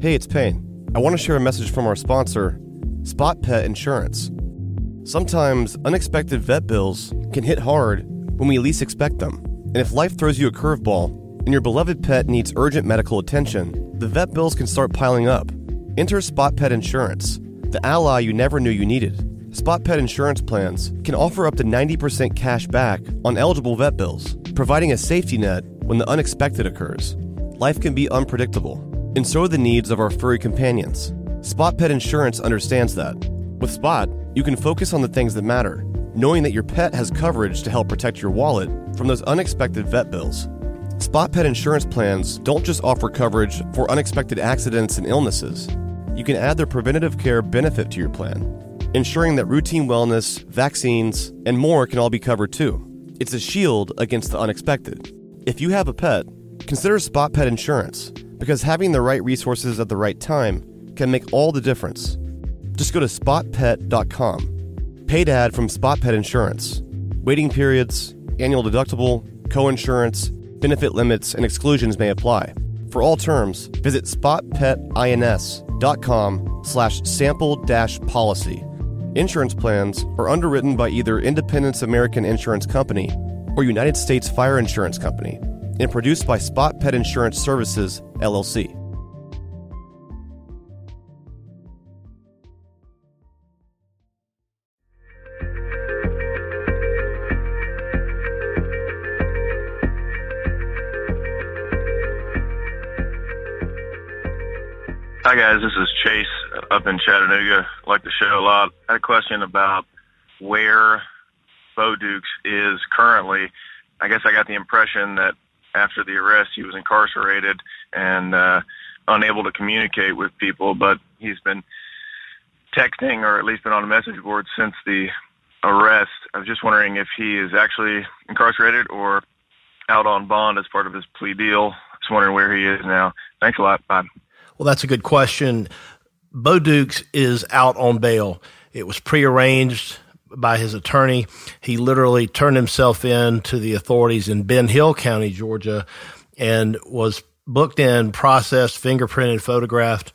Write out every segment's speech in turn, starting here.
Hey, it's Payne. I want to share a message from our sponsor, Spot Pet Insurance. Sometimes unexpected vet bills can hit hard when we least expect them. And if life throws you a curveball and your beloved pet needs urgent medical attention, the vet bills can start piling up. Enter Spot Pet Insurance, the ally you never knew you needed. Spot Pet insurance plans can offer up to 90% cash back on eligible vet bills, providing a safety net when the unexpected occurs. Life can be unpredictable, and so are the needs of our furry companions. Spot Pet Insurance understands that. With Spot, you can focus on the things that matter, knowing that your pet has coverage to help protect your wallet from those unexpected vet bills. Spot Pet insurance plans don't just offer coverage for unexpected accidents and illnesses. You can add their preventative care benefit to your plan, ensuring that routine wellness, vaccines, and more can all be covered too. It's a shield against the unexpected. If you have a pet, consider Spot Pet Insurance because having the right resources at the right time can make all the difference. Just go to spotpet.com. Paid ad from Spot Pet Insurance. Waiting periods, annual deductible, co-insurance, benefit limits, and exclusions may apply. For all terms, visit spotpetins.com slash sample dash policy. Insurance plans are underwritten by either Independence American Insurance Company or United States Fire Insurance Company and produced by Spot Pet Insurance Services, LLC. Hi guys, this is Chase up in Chattanooga. I like the show a lot. I had a question about where Bo Dukes is currently. I guess I got the impression that after the arrest he was incarcerated and uh, unable to communicate with people, but he's been texting or at least been on a message board since the arrest. I was just wondering if he is actually incarcerated or out on bond as part of his plea deal. Just wondering where he is now. Thanks a lot. Bye. Well, that's a good question. Bo Dukes is out on bail. It was prearranged by his attorney. He literally turned himself in to the authorities in Ben Hill County, Georgia, and was booked in, processed, fingerprinted, photographed,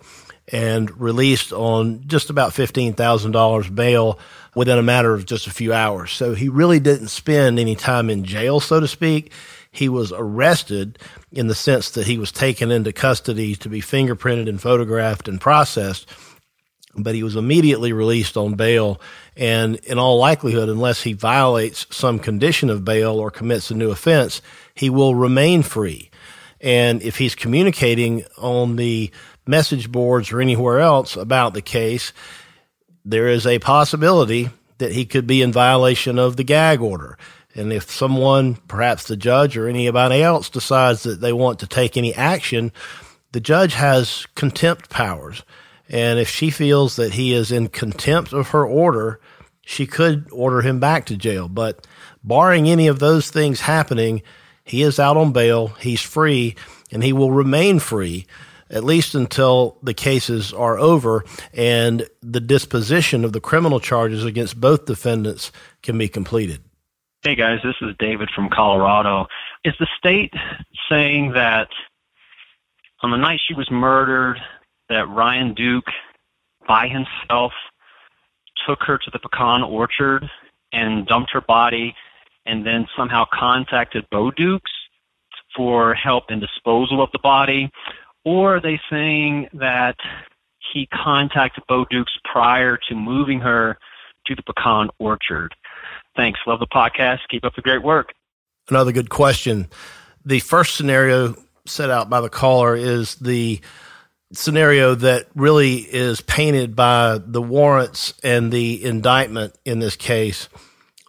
and released on just about $15,000 bail within a matter of just a few hours. So he really didn't spend any time in jail, so to speak. He was arrested in the sense that he was taken into custody to be fingerprinted and photographed and processed, but he was immediately released on bail. And in all likelihood, unless he violates some condition of bail or commits a new offense, he will remain free. And if he's communicating on the message boards or anywhere else about the case, there is a possibility that he could be in violation of the gag order. And if someone, perhaps the judge or anybody else, decides that they want to take any action, the judge has contempt powers. And if she feels that he is in contempt of her order, she could order him back to jail. But barring any of those things happening, he is out on bail, he's free, and he will remain free at least until the cases are over and the disposition of the criminal charges against both defendants can be completed. Hey guys, this is David from Colorado. Is the state saying that on the night she was murdered, that Ryan Duke by himself took her to the pecan orchard and dumped her body and then somehow contacted Bo Dukes for help in disposal of the body? Or are they saying that he contacted Bo Dukes prior to moving her to the pecan orchard? Thanks. Love the podcast. Keep up the great work. Another good question. The first scenario set out by the caller is the scenario that really is painted by the warrants and the indictment in this case.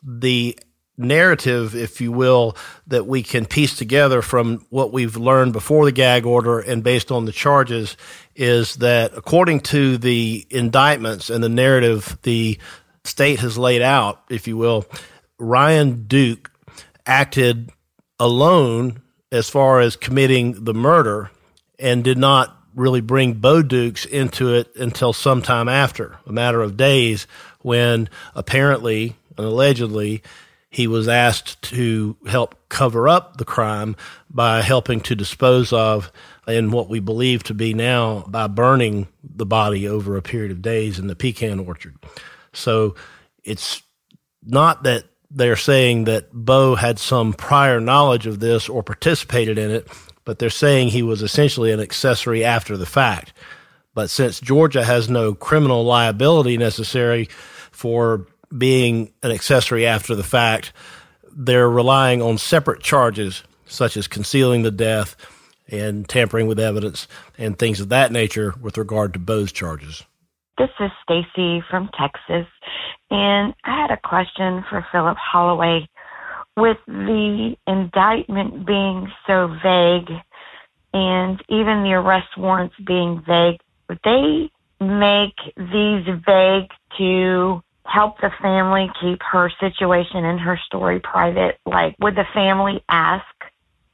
The narrative, if you will, that we can piece together from what we've learned before the gag order and based on the charges is that according to the indictments and the narrative, the state has laid out, if you will, Ryan Duke acted alone as far as committing the murder and did not really bring Bo Dukes into it until sometime after, a matter of days, when apparently and allegedly he was asked to help cover up the crime by helping to dispose of in what we believe to be now by burning the body over a period of days in the pecan orchard. So it's not that they're saying that Bo had some prior knowledge of this or participated in it, but they're saying he was essentially an accessory after the fact. But since Georgia has no criminal liability necessary for being an accessory after the fact, they're relying on separate charges such as concealing the death and tampering with evidence and things of that nature with regard to Bo's charges. This is Stacy from Texas, and I had a question for Philip Holloway. With the indictment being so vague and even the arrest warrants being vague, would they make these vague to help the family keep her situation and her story private? Like, would the family ask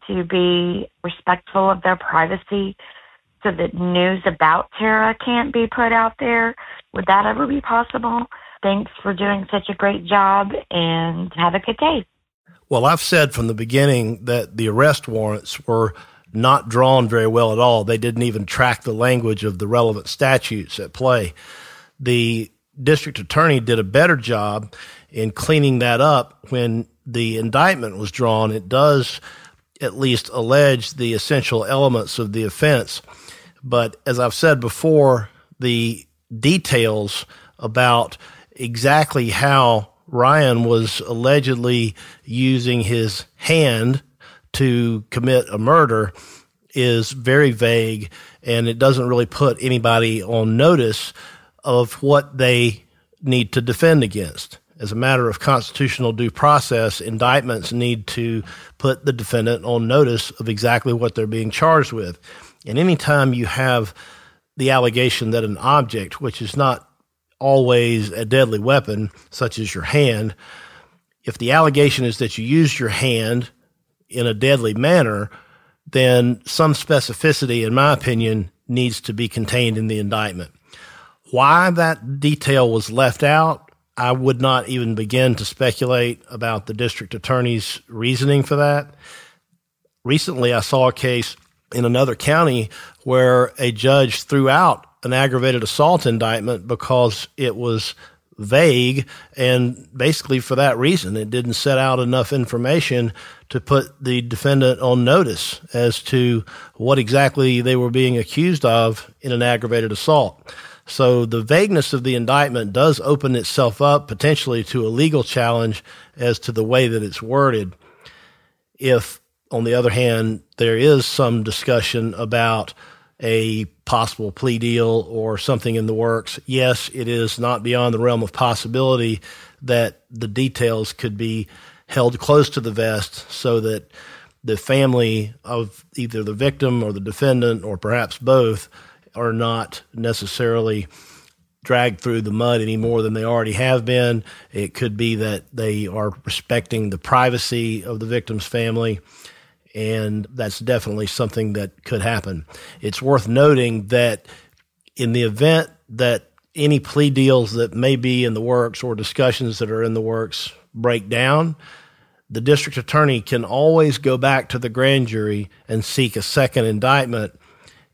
to be respectful of their privacy so that news about Tara can't be put out there? Would that ever be possible? Thanks for doing such a great job and have a good day. Well, I've said from the beginning that the arrest warrants were not drawn very well at all. They didn't even track the language of the relevant statutes at play. The district attorney did a better job in cleaning that up when the indictment was drawn. It does at least allege the essential elements of the offense. But as I've said before, the details about exactly how Ryan was allegedly using his hand to commit a murder is very vague and it doesn't really put anybody on notice of what they need to defend against. As a matter of constitutional due process, indictments need to put the defendant on notice of exactly what they're being charged with. And anytime you have the allegation that an object, which is not always a deadly weapon, such as your hand, if the allegation is that you used your hand in a deadly manner, then some specificity, in my opinion, needs to be contained in the indictment. Why that detail was left out, I would not even begin to speculate about the district attorney's reasoning for that. Recently, I saw a case in another county where a judge threw out an aggravated assault indictment because it was vague. And basically, for that reason, it didn't set out enough information to put the defendant on notice as to what exactly they were being accused of in an aggravated assault. So the vagueness of the indictment does open itself up potentially to a legal challenge as to the way that it's worded. If, on the other hand, there is some discussion about a possible plea deal or something in the works, yes, it is not beyond the realm of possibility that the details could be held close to the vest so that the family of either the victim or the defendant or perhaps both are not necessarily dragged through the mud any more than they already have been. It could be that they are respecting the privacy of the victim's family and that's definitely something that could happen. It's worth noting that in the event that any plea deals that may be in the works or discussions that are in the works break down, the district attorney can always go back to the grand jury and seek a second indictment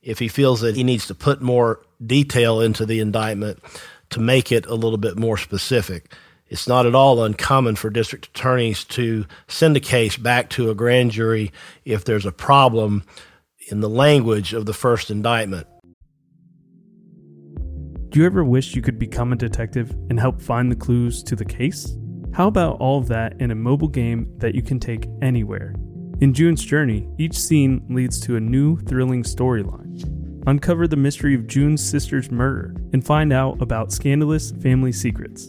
if he feels that he needs to put more detail into the indictment to make it a little bit more specific. It's not at all uncommon for district attorneys to send a case back to a grand jury if there's a problem in the language of the first indictment. Do you ever wish you could become a detective and help find the clues to the case? How about all of that in a mobile game that you can take anywhere? In June's Journey, each scene leads to a new thrilling storyline. Uncover the mystery of June's sister's murder and find out about scandalous family secrets.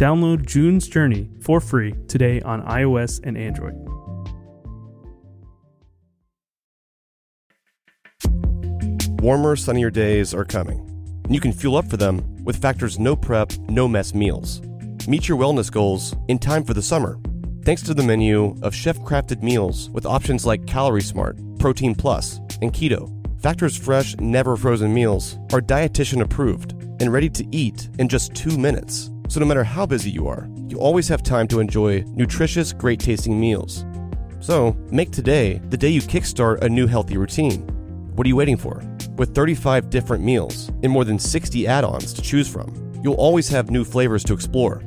Download June's Journey for free today on iOS and Android. Warmer, sunnier days are coming, and you can fuel up for them with Factor's no prep, no mess meals. Meet your wellness goals in time for the summer. Thanks to the menu of chef crafted meals with options like Calorie Smart, Protein Plus, and Keto, Factor's fresh, never frozen meals are dietitian approved and ready to eat in just two minutes. So no matter how busy you are, you always have time to enjoy nutritious, great tasting meals. So make today the day you kickstart a new healthy routine. What are you waiting for? With 35 different meals and more than 60 add ons to choose from, you'll always have new flavors to explore.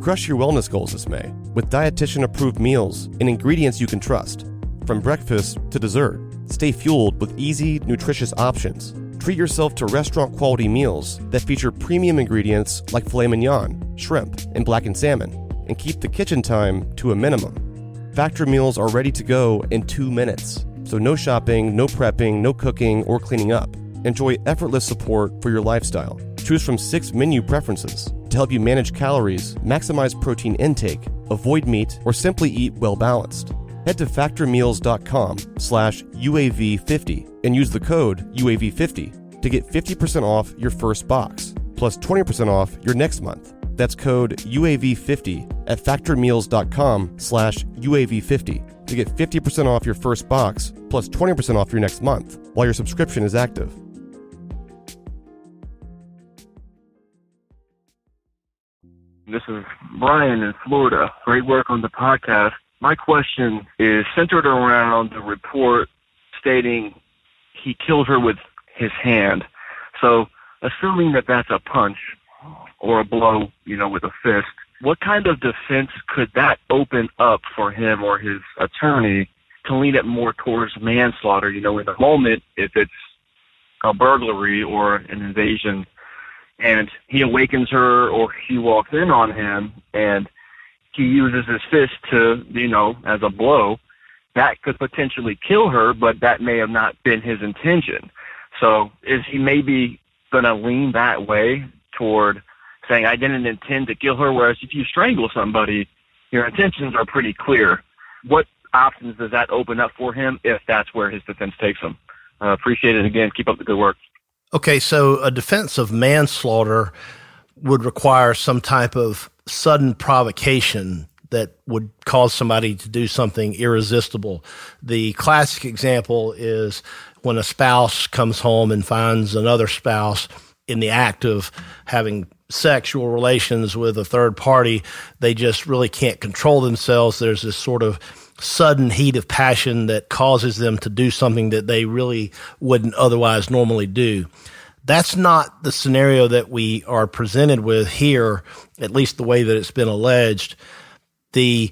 Crush your wellness goals this May with dietitian approved meals and ingredients you can trust. From breakfast to dessert, stay fueled with easy, nutritious options. Treat yourself to restaurant quality meals that feature premium ingredients like filet mignon, shrimp, and blackened salmon, and keep the kitchen time to a minimum. Factor meals are ready to go in two minutes, so no shopping, no prepping, no cooking, or cleaning up. Enjoy effortless support for your lifestyle. Choose from six menu preferences to help you manage calories, maximize protein intake, avoid meat, or simply eat well balanced. Head to factormeals.com slash UAV50 and use the code UAV50 to get 50% off your first box, plus 20% off your next month. That's code UAV50 at factormeals.com slash UAV50 to get 50% off your first box, plus 20% off your next month while your subscription is active. This is Brian in Florida. Great work on the podcast. My question is centered around the report stating he killed her with his hand. So, assuming that that's a punch or a blow, you know, with a fist, what kind of defense could that open up for him or his attorney to lean it more towards manslaughter? You know, in the moment, if it's a burglary or an invasion, and he awakens her or he walks in on him and he uses his fist to, you know, as a blow, that could potentially kill her, but that may have not been his intention. So is he maybe going to lean that way toward saying, I didn't intend to kill her, whereas if you strangle somebody, your intentions are pretty clear. What options does that open up for him if that's where his defense takes him? Uh, appreciate it again. Keep up the good work. Okay, so a defense of manslaughter would require some type of sudden provocation that would cause somebody to do something irresistible. The classic example is when a spouse comes home and finds another spouse in the act of having sexual relations with a third party, they just really can't control themselves. There's this sort of sudden heat of passion that causes them to do something that they really wouldn't otherwise normally do. That's not the scenario that we are presented with here, at least the way that it's been alleged. The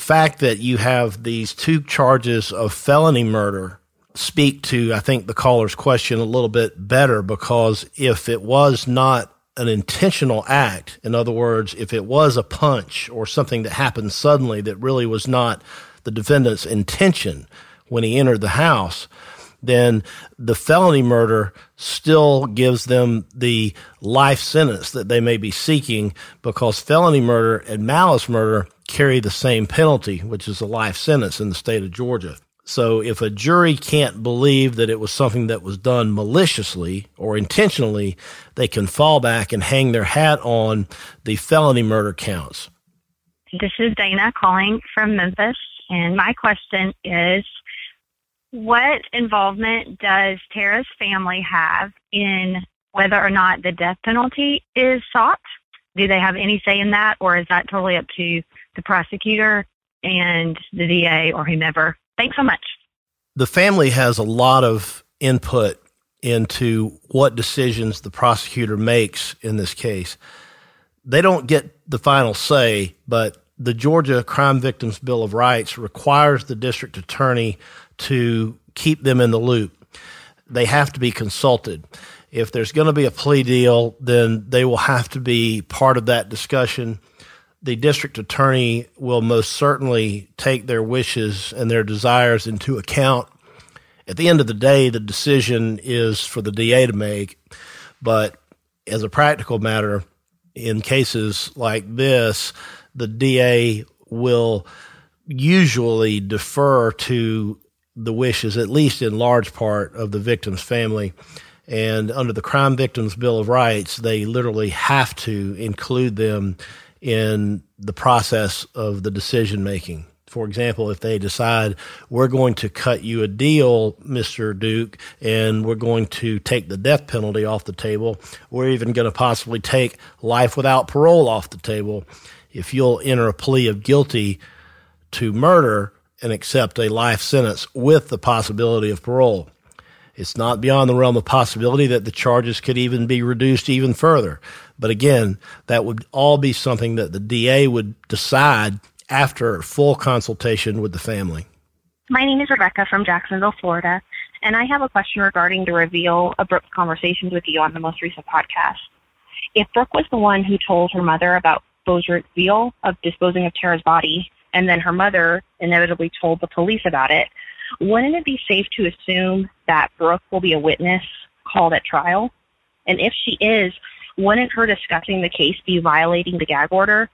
fact that you have these two charges of felony murder speak to, I think, the caller's question a little bit better because if it was not an intentional act, in other words, if it was a punch or something that happened suddenly that really was not the defendant's intention when he entered the house, then the felony murder still gives them the life sentence that they may be seeking because felony murder and malice murder carry the same penalty, which is a life sentence in the state of Georgia. So if a jury can't believe that it was something that was done maliciously or intentionally, they can fall back and hang their hat on the felony murder counts. This is Dana calling from Memphis, and my question is what involvement does Tara's family have in whether or not the death penalty is sought? Do they have any say in that, or is that totally up to the prosecutor and the DA or whomever? Thanks so much. The family has a lot of input into what decisions the prosecutor makes in this case. They don't get the final say, but the Georgia Crime Victims Bill of Rights requires the district attorney to keep them in the loop. They have to be consulted. If there's going to be a plea deal, then they will have to be part of that discussion. The district attorney will most certainly take their wishes and their desires into account. At the end of the day, the decision is for the DA to make. But as a practical matter, in cases like this, the DA will usually defer to the wishes, at least in large part, of the victim's family. And under the Crime Victims Bill of Rights, they literally have to include them in the process of the decision making. For example, if they decide we're going to cut you a deal, Mr. Duke, and we're going to take the death penalty off the table, we're even going to possibly take life without parole off the table. If you'll enter a plea of guilty to murder and accept a life sentence with the possibility of parole. It's not beyond the realm of possibility that the charges could even be reduced even further. But again, that would all be something that the DA would decide after full consultation with the family. My name is Rebecca from Jacksonville, Florida, and I have a question regarding the reveal of Brooke's conversations with you on the most recent podcast. If Brooke was the one who told her mother about Bo's reveal of disposing of Tara's body, and then her mother inevitably told the police about it, wouldn't it be safe to assume that Brooke will be a witness called at trial? And if she is, wouldn't her discussing the case be violating the gag order?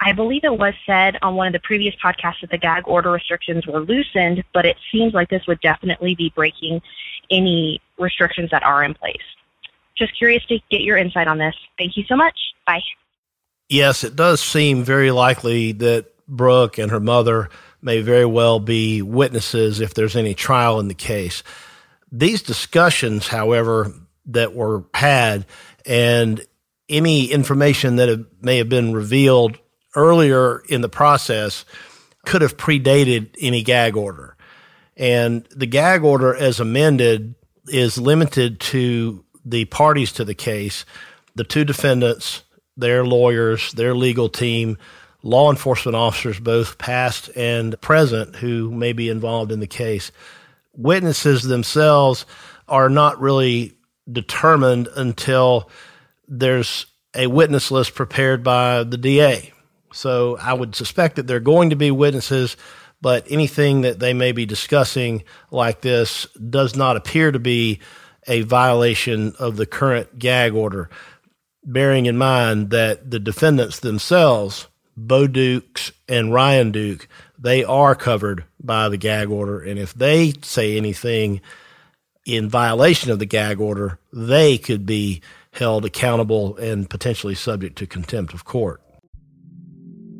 I believe it was said on one of the previous podcasts that the gag order restrictions were loosened, but it seems like this would definitely be breaking any restrictions that are in place. Just curious to get your insight on this. Thank you so much. Bye. Yes, it does seem very likely that Brooke and her mother may very well be witnesses if there's any trial in the case. These discussions, however, that were had and any information that have, may have been revealed earlier in the process could have predated any gag order. And the gag order, as amended, is limited to the parties to the case, the two defendants, their lawyers, their legal team, law enforcement officers, both past and present, who may be involved in the case. Witnesses themselves are not really determined until there's a witness list prepared by the DA. So I would suspect that they're going to be witnesses, but anything that they may be discussing like this does not appear to be a violation of the current gag order, bearing in mind that the defendants themselves Bo Dukes and Ryan Duke, they are covered by the gag order. And if they say anything in violation of the gag order, they could be held accountable and potentially subject to contempt of court.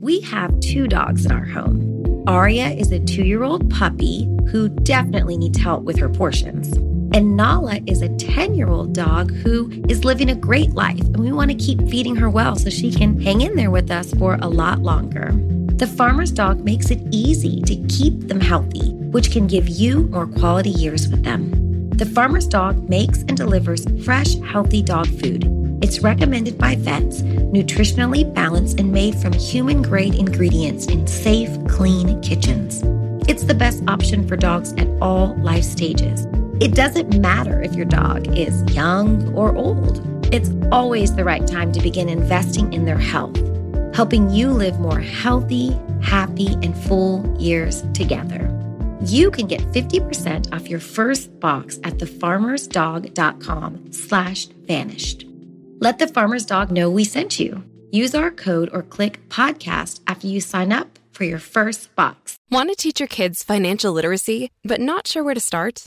We have two dogs in our home. Aria is a two year old puppy who definitely needs help with her portions. And Nala is a 10 year old dog who is living a great life, and we want to keep feeding her well so she can hang in there with us for a lot longer. The farmer's dog makes it easy to keep them healthy, which can give you more quality years with them. The farmer's dog makes and delivers fresh, healthy dog food. It's recommended by vets, nutritionally balanced, and made from human grade ingredients in safe, clean kitchens. It's the best option for dogs at all life stages. It doesn't matter if your dog is young or old. It's always the right time to begin investing in their health, helping you live more healthy, happy, and full years together. You can get 50% off your first box at thefarmersdog.com slash vanished. Let the farmer's dog know we sent you. Use our code or click podcast after you sign up for your first box. Want to teach your kids financial literacy, but not sure where to start?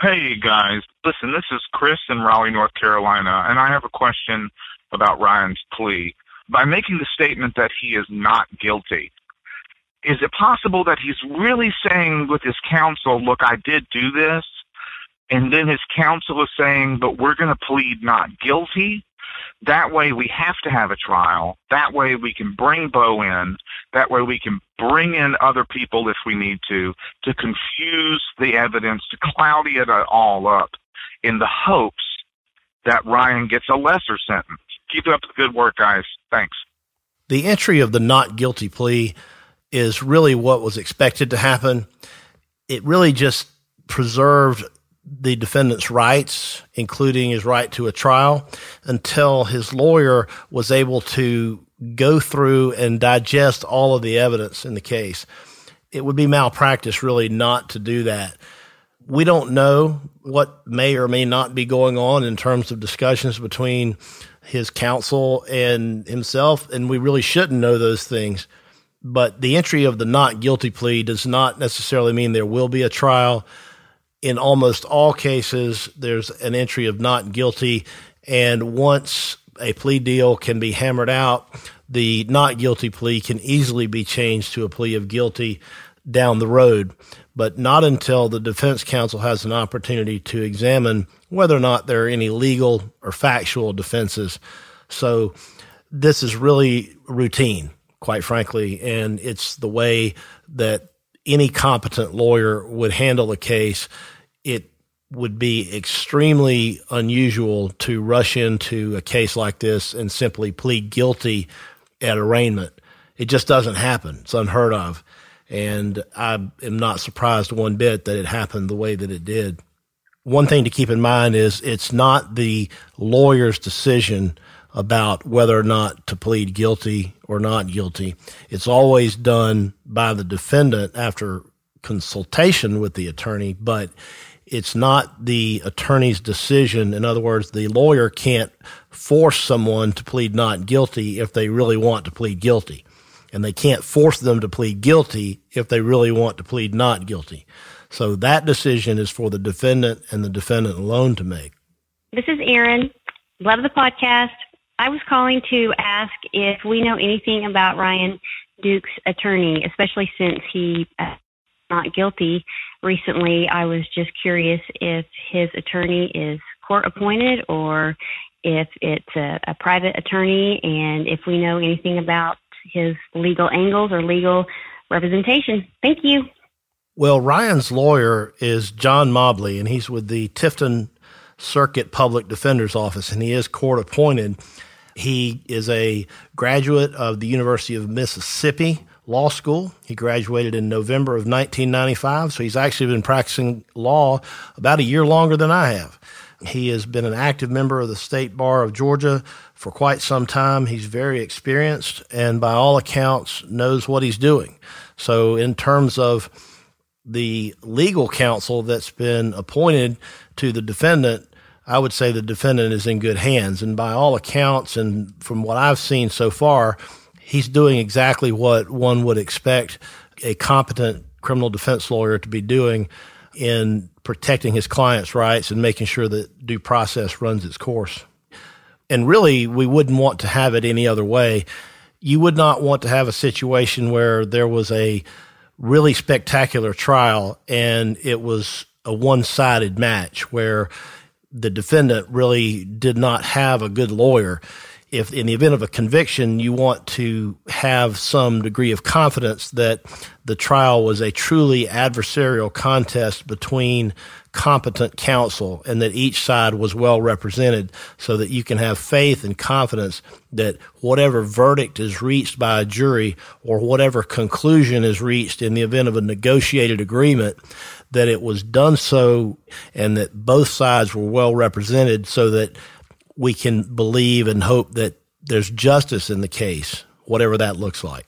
Hey guys, listen, this is Chris in Raleigh, North Carolina, and I have a question about Ryan's plea. By making the statement that he is not guilty, is it possible that he's really saying with his counsel, look, I did do this, and then his counsel is saying, but we're going to plead not guilty? That way we have to have a trial. That way we can bring Bo in. That way we can bring in other people if we need to, to confuse the evidence, to cloudy it all up in the hopes that Ryan gets a lesser sentence. Keep up the good work, guys. Thanks. The entry of the not guilty plea is really what was expected to happen. It really just preserved the defendant's rights, including his right to a trial, until his lawyer was able to go through and digest all of the evidence in the case. It would be malpractice, really, not to do that. We don't know what may or may not be going on in terms of discussions between his counsel and himself, and we really shouldn't know those things. But the entry of the not guilty plea does not necessarily mean there will be a trial in almost all cases, there's an entry of not guilty. And once a plea deal can be hammered out, the not guilty plea can easily be changed to a plea of guilty down the road, but not until the defense counsel has an opportunity to examine whether or not there are any legal or factual defenses. So this is really routine, quite frankly, and it's the way that any competent lawyer would handle a case it would be extremely unusual to rush into a case like this and simply plead guilty at arraignment. It just doesn't happen. It's unheard of. And I am not surprised one bit that it happened the way that it did. One thing to keep in mind is it's not the lawyer's decision about whether or not to plead guilty or not guilty. It's always done by the defendant after consultation with the attorney, but it's not the attorney's decision. In other words, the lawyer can't force someone to plead not guilty if they really want to plead guilty. And they can't force them to plead guilty if they really want to plead not guilty. So that decision is for the defendant and the defendant alone to make. This is Erin. Love the podcast. I was calling to ask if we know anything about Ryan Duke's attorney, especially since he uh, not guilty recently. I was just curious if his attorney is court appointed or if it's a, a private attorney and if we know anything about his legal angles or legal representation. Thank you. Well, Ryan's lawyer is John Mobley, and he's with the Tifton Circuit Public Defender's Office, and he is court appointed. He is a graduate of the University of Mississippi law school. He graduated in November of 1995, so he's actually been practicing law about a year longer than I have. He has been an active member of the State Bar of Georgia for quite some time. He's very experienced and, by all accounts, knows what he's doing. So, in terms of the legal counsel that's been appointed to the defendant, I would say the defendant is in good hands. And by all accounts, and from what I've seen so far, he's doing exactly what one would expect a competent criminal defense lawyer to be doing in protecting his client's rights and making sure that due process runs its course. And really, we wouldn't want to have it any other way. You would not want to have a situation where there was a really spectacular trial and it was a one sided match where the defendant really did not have a good lawyer if in the event of a conviction, you want to have some degree of confidence that the trial was a truly adversarial contest between competent counsel and that each side was well represented so that you can have faith and confidence that whatever verdict is reached by a jury or whatever conclusion is reached in the event of a negotiated agreement that it was done so and that both sides were well represented so that we can believe and hope that there's justice in the case, whatever that looks like.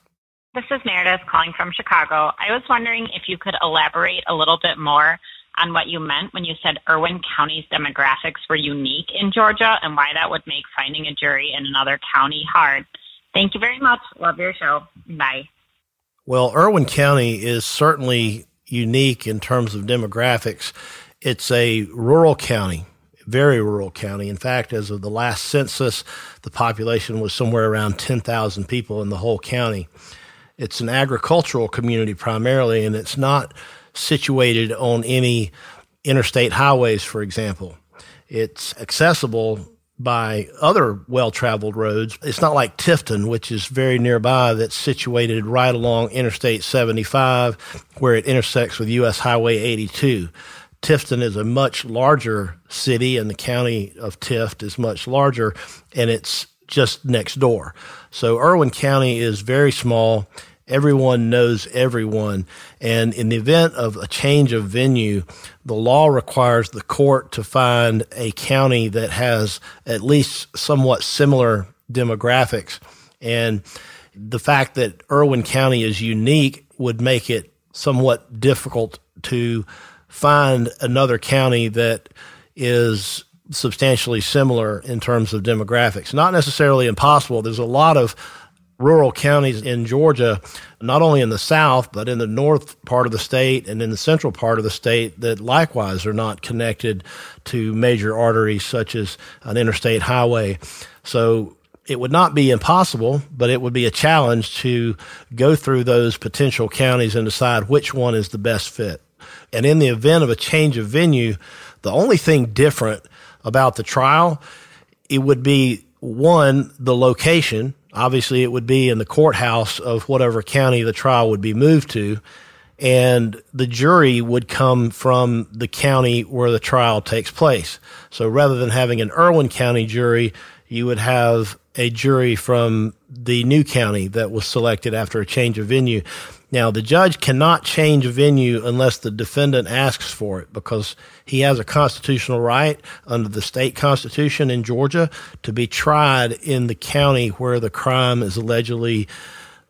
This is Meredith calling from Chicago. I was wondering if you could elaborate a little bit more on what you meant when you said Irwin County's demographics were unique in Georgia and why that would make finding a jury in another county hard. Thank you very much. Love your show. Bye. Well, Irwin County is certainly unique in terms of demographics. It's a rural county, very rural county. In fact, as of the last census, the population was somewhere around 10,000 people in the whole county. It's an agricultural community primarily, and it's not situated on any interstate highways, for example. It's accessible by other well traveled roads. It's not like Tifton, which is very nearby, that's situated right along Interstate 75, where it intersects with US Highway 82. Tifton is a much larger city, and the county of Tift is much larger, and it's just next door. So Irwin County is very small. Everyone knows everyone. And in the event of a change of venue, the law requires the court to find a county that has at least somewhat similar demographics. And the fact that Irwin County is unique would make it somewhat difficult to find another county that is substantially similar in terms of demographics. Not necessarily impossible. There's a lot of rural counties in Georgia, not only in the south, but in the north part of the state and in the central part of the state that likewise are not connected to major arteries such as an interstate highway. So it would not be impossible, but it would be a challenge to go through those potential counties and decide which one is the best fit. And in the event of a change of venue, the only thing different about the trial, it would be one, the location Obviously, it would be in the courthouse of whatever county the trial would be moved to, and the jury would come from the county where the trial takes place. So rather than having an Irwin County jury, you would have a jury from the new county that was selected after a change of venue. Now, the judge cannot change venue unless the defendant asks for it because he has a constitutional right under the state constitution in Georgia to be tried in the county where the crime is allegedly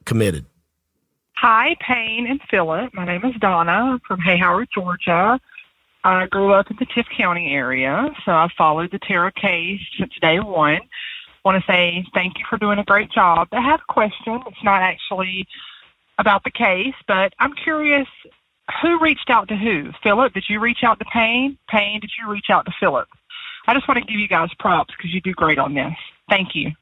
committed. Hi, Payne and Philip. My name is Donna from Hahira, Georgia. I grew up in the Tift County area, so I followed the Tara case since day one. Want to say thank you for doing a great job. I have a question. It's not actually about the case, but I'm curious who reached out to who? Philip, did you reach out to Payne? Payne, did you reach out to Philip? I just want to give you guys props because you do great on this. Thank you.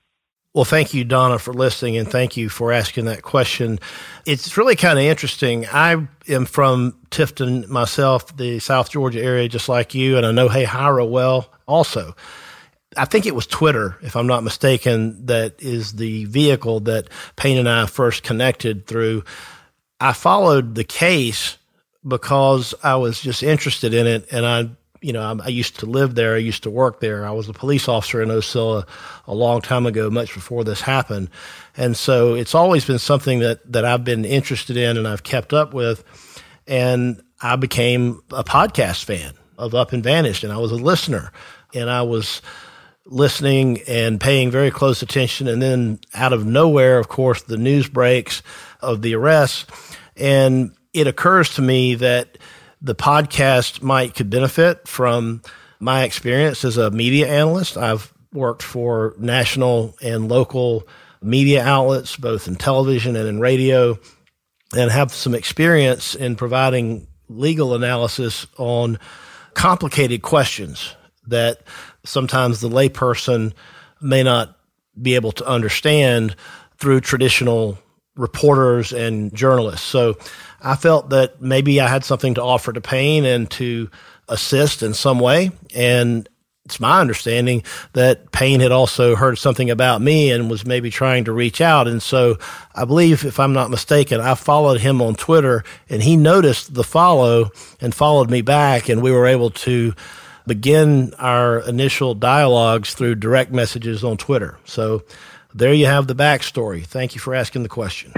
Well, thank you, Donna, for listening, and thank you for asking that question. It's really kind of interesting. I am from Tifton myself, the South Georgia area, just like you, and I know Hey Hahira well also. I think it was Twitter, if I'm not mistaken, that is the vehicle that Payne and I first connected through. I followed the case because I was just interested in it, and I, you know, I, I used to live there. I used to work there. I was a police officer in Ocilla a long time ago, much before this happened, and so it's always been something that that I've been interested in and I've kept up with, and I became a podcast fan of Up and Vanished, and I was a listener, and I was listening and paying very close attention. And then out of nowhere, of course, the news breaks of the arrests. And it occurs to me that the podcast might could benefit from my experience as a media analyst. I've worked for national and local media outlets, both in television and in radio, and have some experience in providing legal analysis on complicated questions that sometimes the layperson may not be able to understand through traditional reporters and journalists. So I felt that maybe I had something to offer to Payne and to assist in some way. And it's my understanding that Payne had also heard something about me and was maybe trying to reach out. And so I believe, if I'm not mistaken, I followed him on Twitter and he noticed the follow and followed me back. And we were able to begin our initial dialogues through direct messages on Twitter. So there you have the backstory. Thank you for asking the question.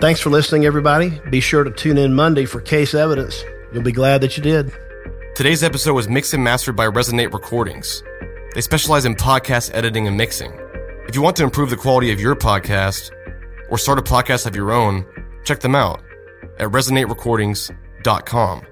Thanks for listening, everybody. Be sure to tune in Monday for case evidence. You'll be glad that you did. Today's episode was mixed and mastered by Resonate Recordings. They specialize in podcast editing and mixing. If you want to improve the quality of your podcast, or start a podcast of your own, check them out at resonaterecordings.com.